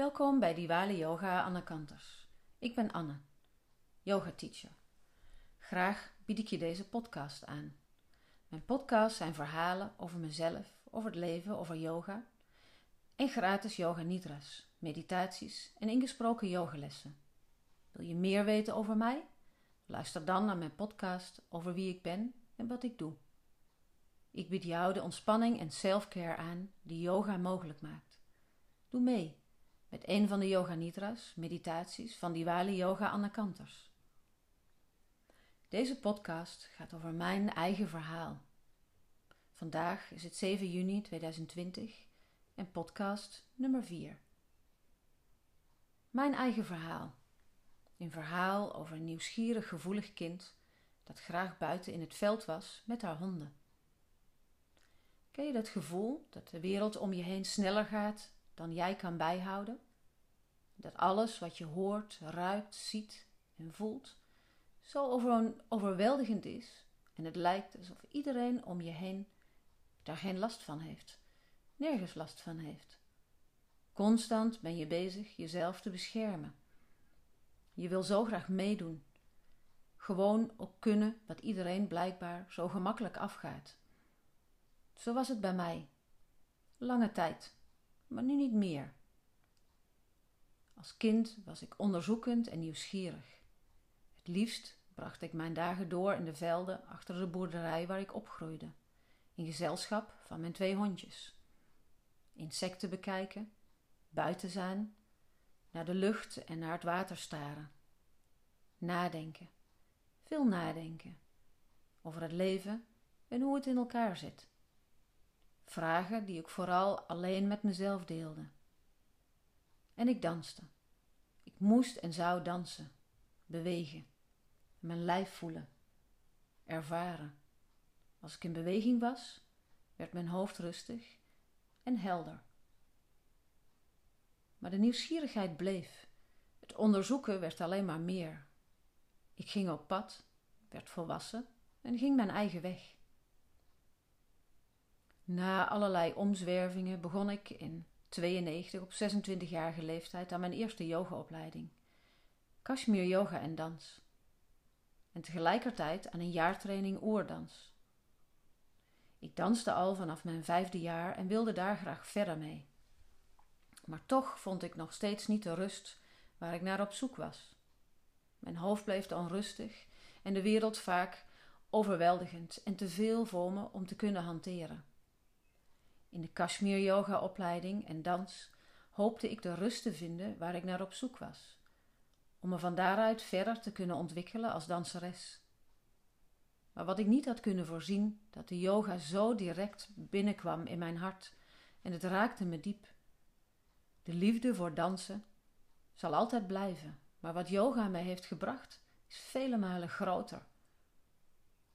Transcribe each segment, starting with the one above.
Welkom bij Diwali Yoga Anne Kanters. Ik ben Anne, yoga teacher. Graag bied ik je deze podcast aan. Mijn podcasts zijn verhalen over mezelf, over het leven, over yoga en gratis yoga nidras, meditaties en ingesproken yogalessen. Wil je meer weten over mij? Luister dan naar mijn podcast over wie ik ben en wat ik doe. Ik bied jou de ontspanning en selfcare aan die yoga mogelijk maakt. Doe mee met een van de yoga nidras, meditaties van Diwali Yoga Anne Kanters. Deze podcast gaat over mijn eigen verhaal. Vandaag is het 7 juni 2020 en podcast nummer 4. Mijn eigen verhaal. Een verhaal over een nieuwsgierig, gevoelig kind dat graag buiten in het veld was met haar honden. Ken je dat gevoel dat de wereld om je heen sneller gaat dan jij kan bijhouden? Dat alles wat je hoort, ruikt, ziet en voelt zo over overweldigend is en het lijkt alsof iedereen om je heen daar geen last van heeft, nergens last van heeft. Constant ben je bezig jezelf te beschermen. Je wil zo graag meedoen. Gewoon ook kunnen wat iedereen blijkbaar zo gemakkelijk afgaat. Zo was het bij mij. Lange tijd, maar nu niet meer. Als kind was ik onderzoekend en nieuwsgierig. Het liefst bracht ik mijn dagen door in de velden achter de boerderij waar ik opgroeide, in gezelschap van mijn twee hondjes. Insecten bekijken, buiten zijn, naar de lucht en naar het water staren. Nadenken, veel nadenken over het leven en hoe het in elkaar zit. Vragen die ik vooral alleen met mezelf deelde. En ik danste. Ik moest en zou dansen, bewegen, mijn lijf voelen, ervaren. Als ik in beweging was, werd mijn hoofd rustig en helder. Maar de nieuwsgierigheid bleef. Het onderzoeken werd alleen maar meer. Ik ging op pad, werd volwassen en ging mijn eigen weg. Na allerlei omzwervingen begon ik in 92 op 26-jarige leeftijd aan mijn eerste yogaopleiding. Kashmir yoga en dans. En tegelijkertijd aan een jaartraining oerdans. Ik danste al vanaf mijn vijfde jaar en wilde daar graag verder mee. Maar toch vond ik nog steeds niet de rust waar ik naar op zoek was. Mijn hoofd bleef onrustig en de wereld vaak overweldigend en te veel voor me om te kunnen hanteren. In de Kashmir yoga opleiding en dans hoopte ik de rust te vinden waar ik naar op zoek was, om me van daaruit verder te kunnen ontwikkelen als danseres. Maar wat ik niet had kunnen voorzien, dat de yoga zo direct binnenkwam in mijn hart en het raakte me diep. De liefde voor dansen zal altijd blijven, maar wat yoga mij heeft gebracht is vele malen groter.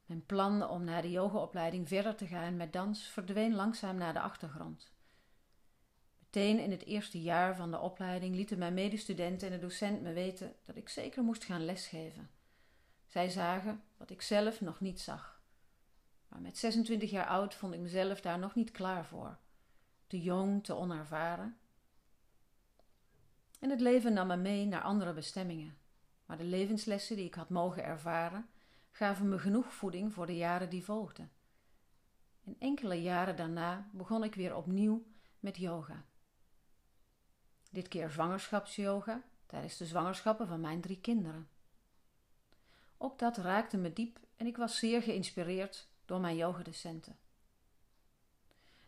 Mijn plan om na de yogaopleiding verder te gaan met dans verdween langzaam naar de achtergrond. Meteen in het eerste jaar van de opleiding lieten mijn medestudenten en de docent me weten dat ik zeker moest gaan lesgeven. Zij zagen wat ik zelf nog niet zag. Maar met 26 jaar oud vond ik mezelf daar nog niet klaar voor. Te jong, te onervaren. En het leven nam me mee naar andere bestemmingen. Maar de levenslessen die ik had mogen ervaren, gaven me genoeg voeding voor de jaren die volgden. En enkele jaren daarna begon ik weer opnieuw met yoga. Dit keer zwangerschapsyoga tijdens de zwangerschappen van mijn drie kinderen. Ook dat raakte me diep en ik was zeer geïnspireerd door mijn yogadocenten.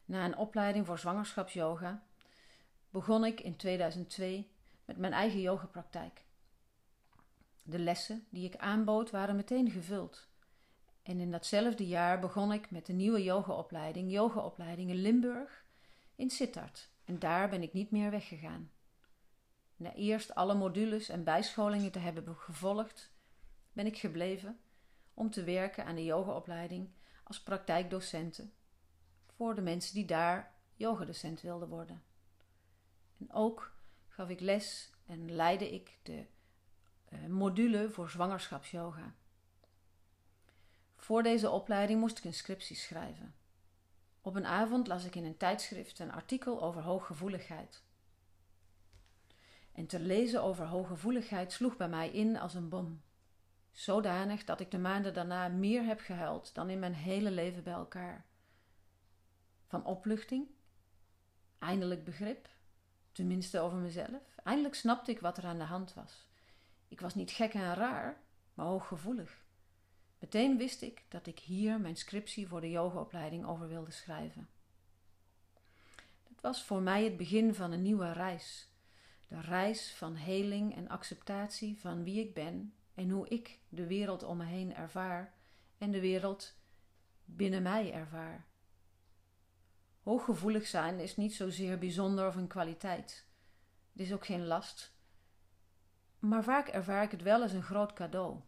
Na een opleiding voor zwangerschapsyoga begon ik in 2002 met mijn eigen yogapraktijk. De lessen die ik aanbood waren meteen gevuld. En in datzelfde jaar begon ik met de nieuwe yogaopleiding, yogaopleiding in Limburg, in Sittard. En daar ben ik niet meer weggegaan. Na eerst alle modules en bijscholingen te hebben gevolgd, ben ik gebleven om te werken aan de yogaopleiding als praktijkdocenten voor de mensen die daar yogadocent wilden worden. En ook gaf ik les en leidde ik de module voor zwangerschapsyoga. Voor deze opleiding moest ik een scriptie schrijven. Op een avond las ik in een tijdschrift een artikel over hooggevoeligheid. En te lezen over hooggevoeligheid sloeg bij mij in als een bom. Zodanig dat ik de maanden daarna meer heb gehuild dan in mijn hele leven bij elkaar. Van opluchting, eindelijk begrip, tenminste over mezelf. Eindelijk snapte ik wat er aan de hand was. Ik was niet gek en raar, maar hooggevoelig. Meteen wist ik dat ik hier mijn scriptie voor de yogaopleiding over wilde schrijven. Het was voor mij het begin van een nieuwe reis. De reis van heling en acceptatie van wie ik ben en hoe ik de wereld om me heen ervaar en de wereld binnen mij ervaar. Hooggevoelig zijn is niet zozeer bijzonder of een kwaliteit. Het is ook geen last. Maar vaak ervaar ik het wel als een groot cadeau.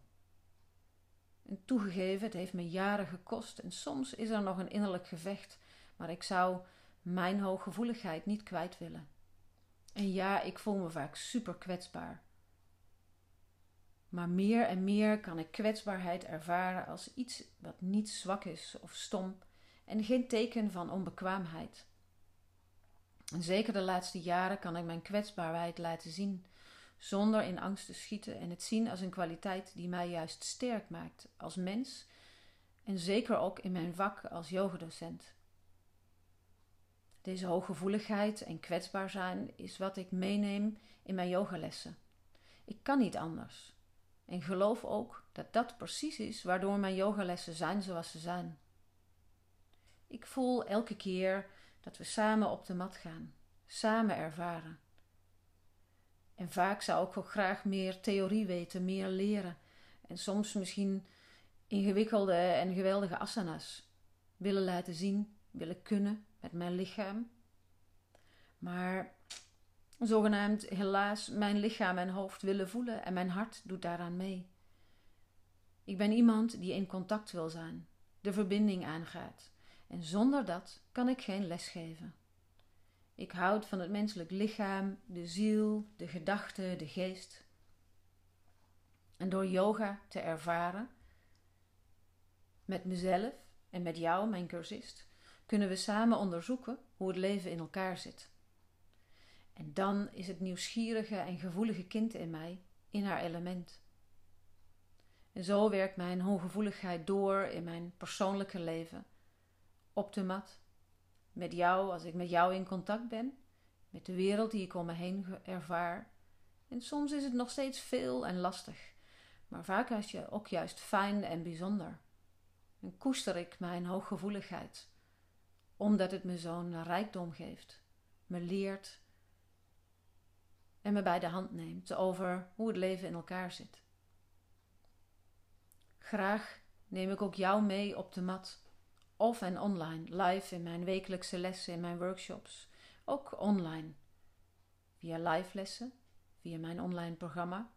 En toegegeven, het heeft me jaren gekost en soms is er nog een innerlijk gevecht, maar ik zou mijn hooggevoeligheid niet kwijt willen. En ja, ik voel me vaak super kwetsbaar. Maar meer en meer kan ik kwetsbaarheid ervaren als iets wat niet zwak is of stom en geen teken van onbekwaamheid. En zeker de laatste jaren kan ik mijn kwetsbaarheid laten zien, zonder in angst te schieten en het zien als een kwaliteit die mij juist sterk maakt als mens en zeker ook in mijn vak als yogadocent. Deze hooggevoeligheid en kwetsbaar zijn is wat ik meeneem in mijn yogalessen. Ik kan niet anders. En geloof ook dat dat precies is waardoor mijn yogalessen zijn zoals ze zijn. Ik voel elke keer dat we samen op de mat gaan, samen ervaren. En vaak zou ik ook graag meer theorie weten, meer leren. En soms misschien ingewikkelde en geweldige asanas willen laten zien, willen kunnen met mijn lichaam. Maar zogenaamd helaas mijn lichaam en hoofd willen voelen en mijn hart doet daaraan mee. Ik ben iemand die in contact wil zijn, de verbinding aangaat. En zonder dat kan ik geen les geven. Ik houd van het menselijk lichaam, de ziel, de gedachte, de geest. En door yoga te ervaren, met mezelf en met jou, mijn cursist, kunnen we samen onderzoeken hoe het leven in elkaar zit. En dan is het nieuwsgierige en gevoelige kind in mij in haar element. En zo werkt mijn hooggevoeligheid door in mijn persoonlijke leven, op de mat, met jou als ik met jou in contact ben, met de wereld die ik om me heen ervaar. En soms is het nog steeds veel en lastig, maar vaak is je ook juist fijn en bijzonder. En koester ik mijn hooggevoeligheid, omdat het me zo'n rijkdom geeft, me leert en me bij de hand neemt over hoe het leven in elkaar zit. Graag neem ik ook jou mee op de mat, of en online, live in mijn wekelijkse lessen, in mijn workshops, ook online, via live lessen, via mijn online programma.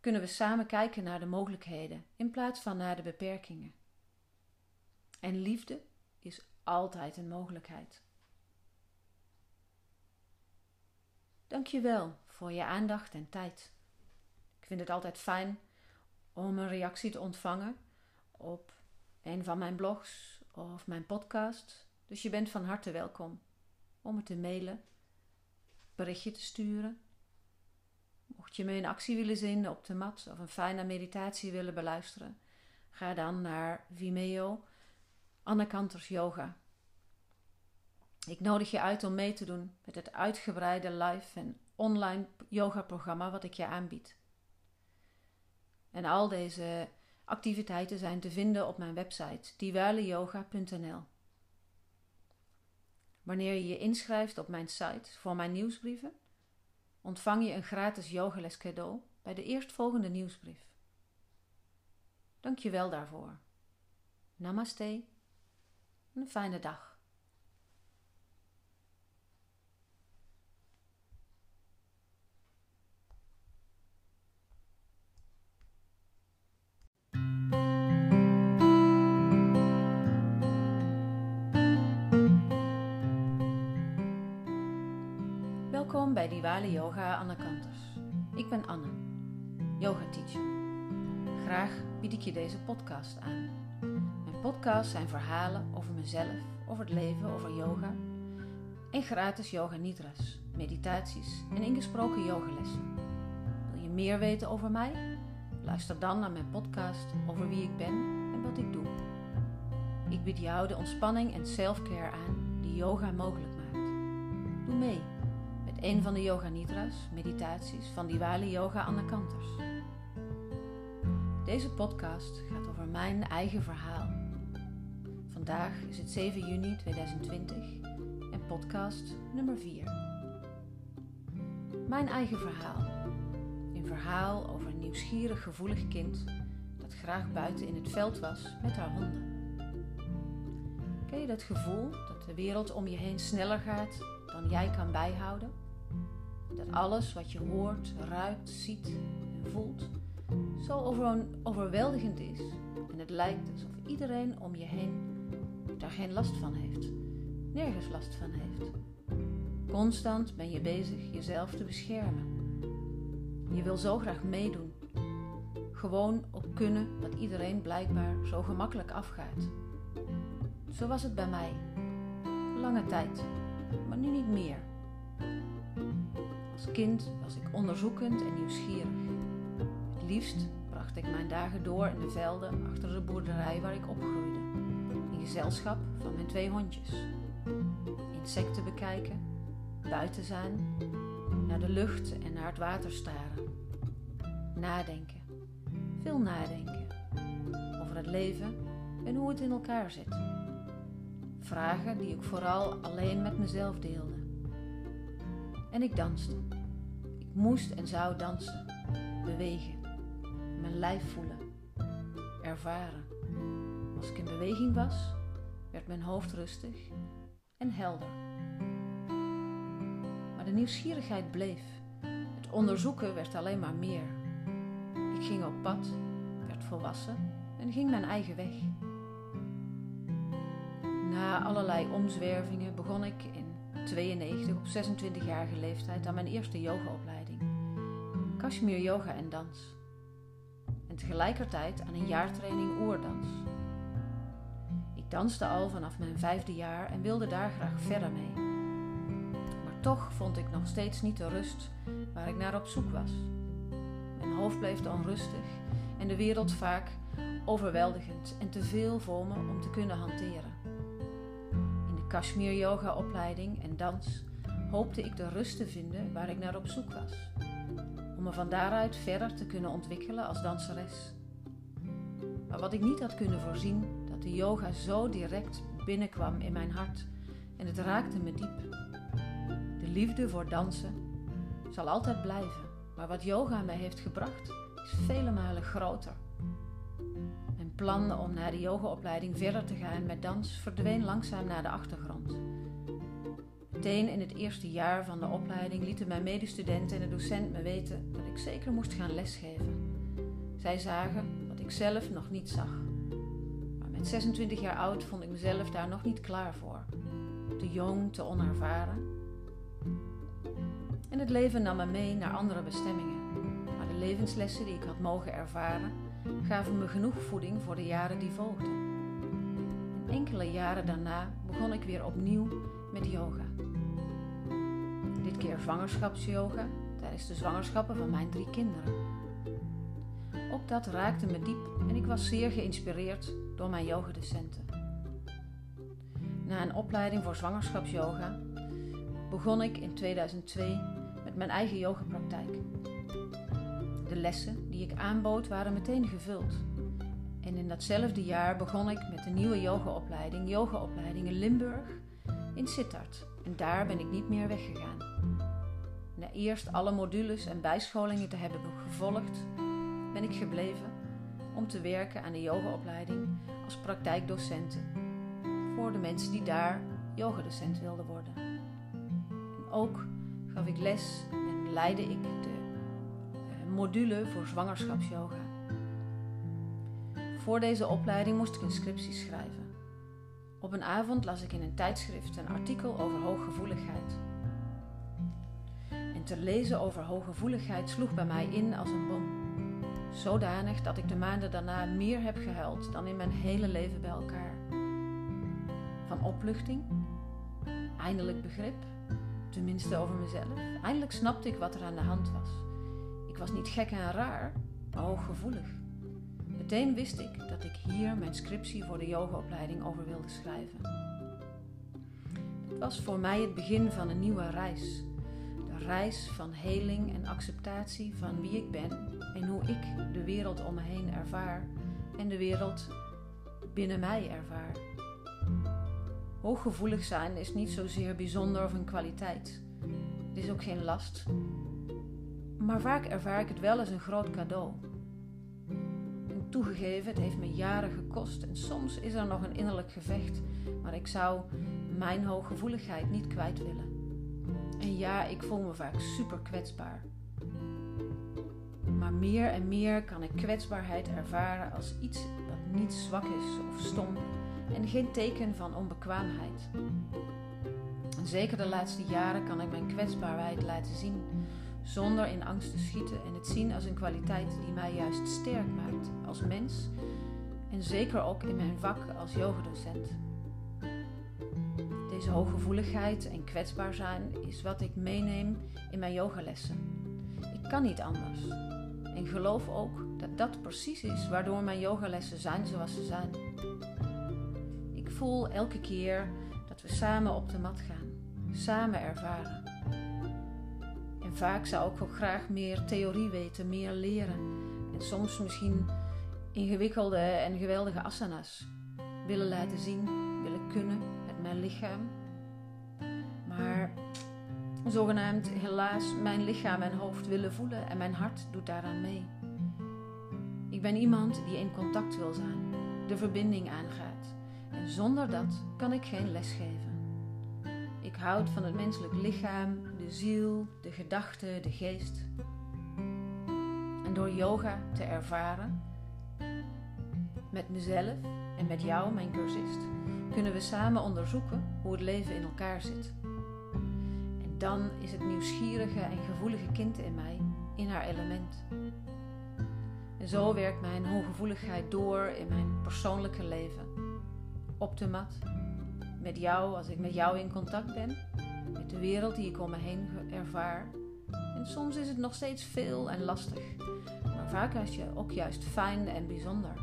Kunnen we samen kijken naar de mogelijkheden in plaats van naar de beperkingen. En liefde is altijd een mogelijkheid. Dank je wel voor je aandacht en tijd. Ik vind het altijd fijn om een reactie te ontvangen op een van mijn blogs of mijn podcast. Dus je bent van harte welkom om me te mailen, berichtje te sturen. Mocht je me in actie willen zien op de mat of een fijne meditatie willen beluisteren, ga dan naar Vimeo Anne Kanters Yoga. Ik nodig je uit om mee te doen met het uitgebreide live en online yoga programma wat ik je aanbied. En al deze activiteiten zijn te vinden op mijn website diwaleyoga.nl. Wanneer je je inschrijft op mijn site voor mijn nieuwsbrieven, ontvang je een gratis yogales cadeau bij de eerstvolgende nieuwsbrief. Dank je wel daarvoor. Namaste. Een fijne dag. Welkom bij Diwali Yoga Anne Kanters. Ik ben Anne, yoga teacher. Graag bied ik je deze podcast aan. Mijn podcasts zijn verhalen over mezelf, over het leven, over yoga en gratis yoga nidras, meditaties en ingesproken yogalessen. Wil je meer weten over mij? Luister dan naar mijn podcast over wie ik ben en wat ik doe. Ik bied jou de ontspanning en selfcare aan die yoga mogelijk maakt. Doe mee een van de Yoga Nidras, meditaties van Diwali Yoga Anna Kanters. Deze podcast gaat over mijn eigen verhaal. Vandaag is het 7 juni 2020 en podcast nummer 4. Mijn eigen verhaal. Een verhaal over een nieuwsgierig, gevoelig kind dat graag buiten in het veld was met haar honden. Ken je dat gevoel dat de wereld om je heen sneller gaat dan jij kan bijhouden? Dat alles wat je hoort, ruikt, ziet en voelt zo over overweldigend is en het lijkt alsof iedereen om je heen daar geen last van heeft, nergens last van heeft. Constant ben je bezig jezelf te beschermen. Je wil zo graag meedoen, gewoon op kunnen wat iedereen blijkbaar zo gemakkelijk afgaat. Zo was het bij mij, lange tijd, maar nu niet meer. Als kind was ik onderzoekend en nieuwsgierig. Het liefst bracht ik mijn dagen door in de velden achter de boerderij waar ik opgroeide, in gezelschap van mijn twee hondjes. Insecten bekijken, buiten zijn, naar de lucht en naar het water staren. Nadenken, veel nadenken over het leven en hoe het in elkaar zit. Vragen die ik vooral alleen met mezelf deelde. En ik danste. Ik moest en zou dansen, bewegen, mijn lijf voelen, ervaren. Als ik in beweging was, werd mijn hoofd rustig en helder. Maar de nieuwsgierigheid bleef. Het onderzoeken werd alleen maar meer. Ik ging op pad, werd volwassen en ging mijn eigen weg. Na allerlei omzwervingen begon ik in 92 op 26-jarige leeftijd aan mijn eerste yogaopleiding. Kashmir yoga en dans. En tegelijkertijd aan een jaartraining oerdans. Ik danste al vanaf mijn vijfde jaar en wilde daar graag verder mee. Maar toch vond ik nog steeds niet de rust waar ik naar op zoek was. Mijn hoofd bleef onrustig en de wereld vaak overweldigend en te veel voor me om te kunnen hanteren. Kashmir yoga opleiding en dans hoopte ik de rust te vinden waar ik naar op zoek was. Om me van daaruit verder te kunnen ontwikkelen als danseres. Maar wat ik niet had kunnen voorzien, dat de yoga zo direct binnenkwam in mijn hart en het raakte me diep. De liefde voor dansen zal altijd blijven, maar wat yoga mij heeft gebracht is vele malen groter plan om na de yogaopleiding verder te gaan met dans verdween langzaam naar de achtergrond. Meteen in het eerste jaar van de opleiding lieten mijn medestudenten en de docent me weten dat ik zeker moest gaan lesgeven. Zij zagen wat ik zelf nog niet zag. Maar met 26 jaar oud vond ik mezelf daar nog niet klaar voor. Te jong, te onervaren. En het leven nam me mee naar andere bestemmingen. Maar de levenslessen die ik had mogen ervaren gaven me genoeg voeding voor de jaren die volgden. En enkele jaren daarna begon ik weer opnieuw met yoga. Dit keer zwangerschapsyoga tijdens de zwangerschappen van mijn drie kinderen. Ook dat raakte me diep en ik was zeer geïnspireerd door mijn yogadocenten. Na een opleiding voor zwangerschapsyoga begon ik in 2002 met mijn eigen yogapraktijk. Lessen die ik aanbood waren meteen gevuld. En in datzelfde jaar begon ik met de nieuwe yogaopleiding, yogaopleiding in Limburg, in Sittard. En daar ben ik niet meer weggegaan. Na eerst alle modules en bijscholingen te hebben gevolgd, ben ik gebleven om te werken aan de yogaopleiding als praktijkdocenten voor de mensen die daar yogadocent wilden worden. En ook gaf ik les en leidde ik de module voor zwangerschapsyoga. Voor deze opleiding moest ik een scriptie schrijven. Op een avond las ik in een tijdschrift een artikel over hooggevoeligheid. En te lezen over hooggevoeligheid sloeg bij mij in als een bom. Zodanig dat ik de maanden daarna meer heb gehuild dan in mijn hele leven bij elkaar. Van opluchting, eindelijk begrip, tenminste over mezelf. Eindelijk snapte ik wat er aan de hand was. Ik was niet gek en raar, maar hooggevoelig. Meteen wist ik dat ik hier mijn scriptie voor de yogaopleiding over wilde schrijven. Het was voor mij het begin van een nieuwe reis. De reis van heling en acceptatie van wie ik ben en hoe ik de wereld om me heen ervaar en de wereld binnen mij ervaar. Hooggevoelig zijn is niet zozeer bijzonder of een kwaliteit. Het is ook geen last. Maar vaak ervaar ik het wel als een groot cadeau. En toegegeven, het heeft me jaren gekost en soms is er nog een innerlijk gevecht, maar ik zou mijn hooggevoeligheid niet kwijt willen. En ja, ik voel me vaak super kwetsbaar. Maar meer en meer kan ik kwetsbaarheid ervaren als iets dat niet zwak is of stom en geen teken van onbekwaamheid. En zeker de laatste jaren kan ik mijn kwetsbaarheid laten zien, zonder in angst te schieten en het zien als een kwaliteit die mij juist sterk maakt als mens en zeker ook in mijn vak als yogadocent. Deze hooggevoeligheid en kwetsbaar zijn is wat ik meeneem in mijn yogalessen. Ik kan niet anders en geloof ook dat dat precies is waardoor mijn yogalessen zijn zoals ze zijn voel elke keer dat we samen op de mat gaan, samen ervaren. Vaak zou ik ook graag meer theorie weten, meer leren. En soms misschien ingewikkelde en geweldige asanas willen laten zien, willen kunnen met mijn lichaam. Maar zogenaamd helaas mijn lichaam en hoofd willen voelen en mijn hart doet daaraan mee. Ik ben iemand die in contact wil zijn, de verbinding aangaat en zonder dat kan ik geen les geven. Ik houd van het menselijk lichaam, de ziel, de gedachte, de geest. En door yoga te ervaren, met mezelf en met jou, mijn cursist, kunnen we samen onderzoeken hoe het leven in elkaar zit. En dan is het nieuwsgierige en gevoelige kind in mij in haar element. En zo werkt mijn hooggevoeligheid door in mijn persoonlijke leven op de mat. Met jou, als ik met jou in contact ben. Met de wereld die ik om me heen ervaar. En soms is het nog steeds veel en lastig. Maar vaak is je ook juist fijn en bijzonder.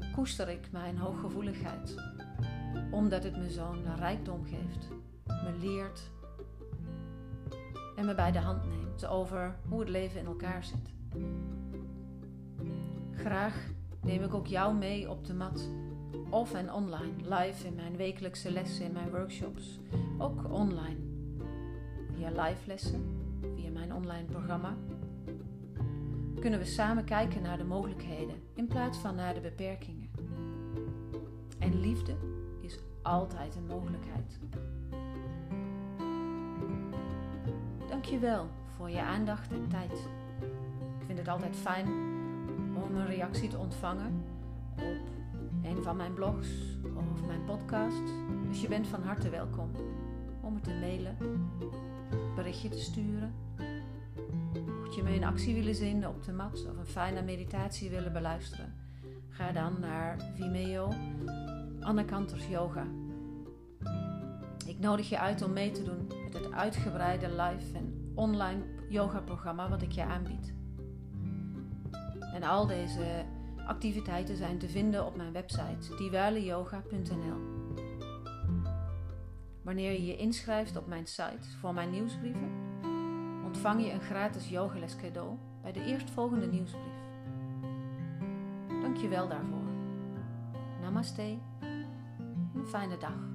En koester ik mijn hooggevoeligheid. Omdat het me zo'n rijkdom geeft. Me leert. En me bij de hand neemt over hoe het leven in elkaar zit. Graag neem ik ook jou mee op de mat of en online, live in mijn wekelijkse lessen, in mijn workshops, ook online. Via live lessen, via mijn online programma, kunnen we samen kijken naar de mogelijkheden in plaats van naar de beperkingen. En liefde is altijd een mogelijkheid. Dankjewel voor je aandacht en tijd. Ik vind het altijd fijn om een reactie te ontvangen op een van mijn blogs of mijn podcast. Dus je bent van harte welkom om me te mailen, berichtje te sturen. Mocht je me in actie willen zien op de mat of een fijne meditatie willen beluisteren, ga dan naar Vimeo Anne Kanters Yoga. Ik nodig je uit om mee te doen met het uitgebreide live en online yoga programma wat ik je aanbied. En al deze Activiteiten zijn te vinden op mijn website diwaleyoga.nl. Wanneer je je inschrijft op mijn site voor mijn nieuwsbrieven, ontvang je een gratis yogales cadeau bij de eerstvolgende nieuwsbrief. Dank je wel daarvoor. Namaste. Een fijne dag.